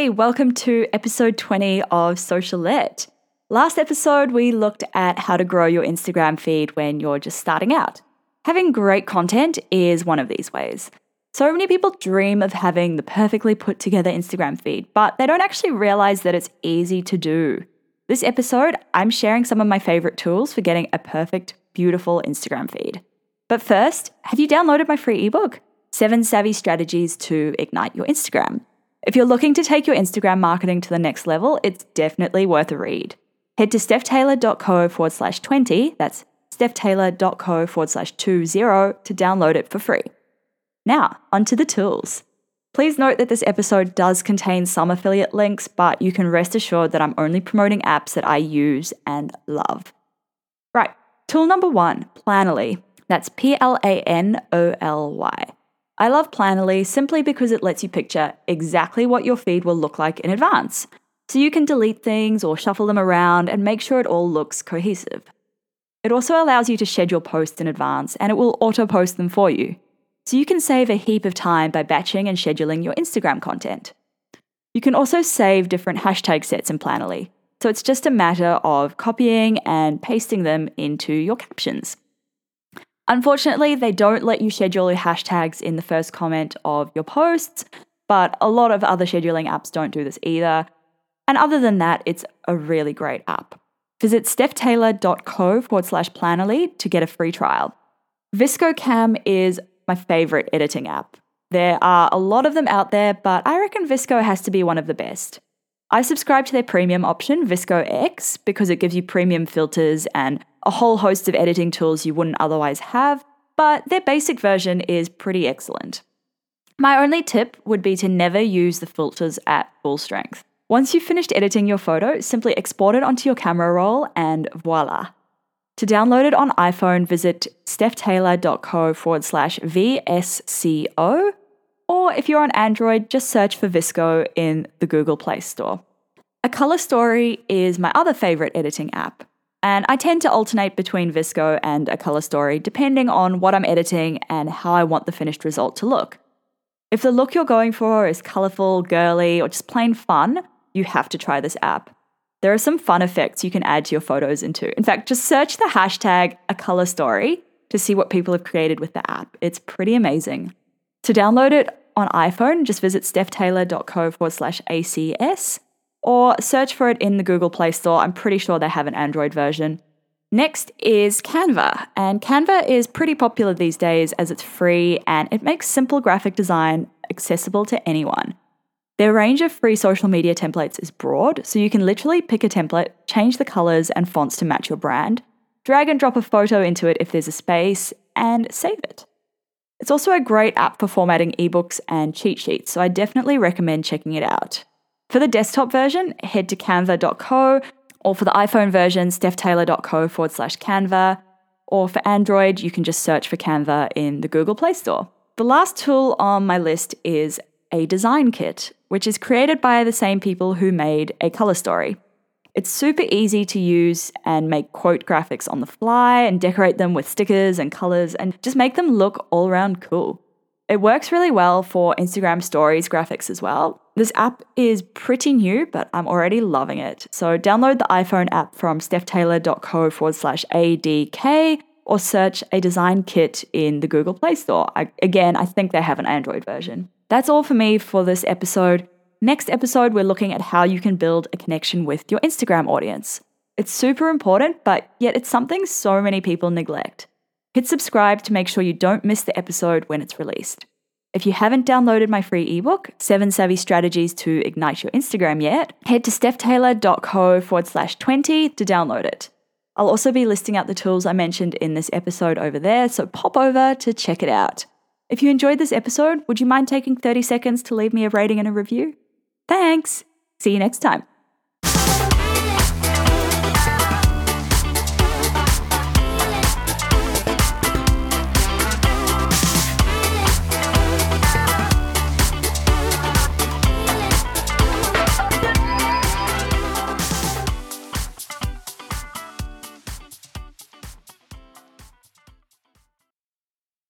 Hey, welcome to episode 20 of Socialette. Last episode, we looked at how to grow your Instagram feed when you're just starting out. Having great content is one of these ways. So many people dream of having the perfectly put together Instagram feed, but they don't actually realize that it's easy to do. This episode, I'm sharing some of my favorite tools for getting a perfect, beautiful Instagram feed. But first, have you downloaded my free ebook, Seven Savvy Strategies to Ignite Your Instagram? If you're looking to take your Instagram marketing to the next level, it's definitely worth a read. Head to stephtaylor.co forward slash 20, that's stephtaylor.co forward slash 20 to download it for free. Now, onto the tools. Please note that this episode does contain some affiliate links, but you can rest assured that I'm only promoting apps that I use and love. Right, tool number one, Planoly. That's P L A N O L Y. I love Planoly simply because it lets you picture exactly what your feed will look like in advance. So you can delete things or shuffle them around and make sure it all looks cohesive. It also allows you to schedule posts in advance and it will auto post them for you. So you can save a heap of time by batching and scheduling your Instagram content. You can also save different hashtag sets in Planoly. So it's just a matter of copying and pasting them into your captions. Unfortunately, they don't let you schedule your hashtags in the first comment of your posts, but a lot of other scheduling apps don't do this either. And other than that, it's a really great app. Visit stephtaylor.co forward slash Planoly to get a free trial. VSCO Cam is my favorite editing app. There are a lot of them out there, but I reckon VSCO has to be one of the best. I subscribe to their premium option, VSCO X, because it gives you premium filters and a whole host of editing tools you wouldn't otherwise have, but their basic version is pretty excellent. My only tip would be to never use the filters at full strength. Once you've finished editing your photo, simply export it onto your camera roll and voila. To download it on iPhone, visit stephtaylor.co forward slash VSCO, or if you're on Android, just search for VSCO in the Google Play Store. A Color Story is my other favorite editing app. And I tend to alternate between VSCO and a color story depending on what I'm editing and how I want the finished result to look. If the look you're going for is colorful, girly, or just plain fun, you have to try this app. There are some fun effects you can add to your photos into. In fact, just search the hashtag a color story to see what people have created with the app. It's pretty amazing. To download it on iPhone, just visit stephtaylor.co forward slash ACS or search for it in the Google Play Store. I'm pretty sure they have an Android version. Next is Canva, and Canva is pretty popular these days as it's free and it makes simple graphic design accessible to anyone. Their range of free social media templates is broad, so you can literally pick a template, change the colors and fonts to match your brand, drag and drop a photo into it if there's a space, and save it. It's also a great app for formatting ebooks and cheat sheets, so I definitely recommend checking it out. For the desktop version, head to canva.co, or for the iPhone version, stephtaylor.co forward slash Canva. Or for Android, you can just search for Canva in the Google Play Store. The last tool on my list is a design kit, which is created by the same people who made a color story. It's super easy to use and make quote graphics on the fly and decorate them with stickers and colors and just make them look all around cool. It works really well for Instagram stories graphics as well. This app is pretty new, but I'm already loving it. So download the iPhone app from stephtaylor.co forward slash ADK or search a design kit in the Google Play Store. I, again, I think they have an Android version. That's all for me for this episode. Next episode, we're looking at how you can build a connection with your Instagram audience. It's super important, but yet it's something so many people neglect. Hit subscribe to make sure you don't miss the episode when it's released. If you haven't downloaded my free ebook, Seven Savvy Strategies to Ignite Your Instagram yet, head to stephtaylor.co forward slash 20 to download it. I'll also be listing out the tools I mentioned in this episode over there, so pop over to check it out. If you enjoyed this episode, would you mind taking 30 seconds to leave me a rating and a review? Thanks! See you next time.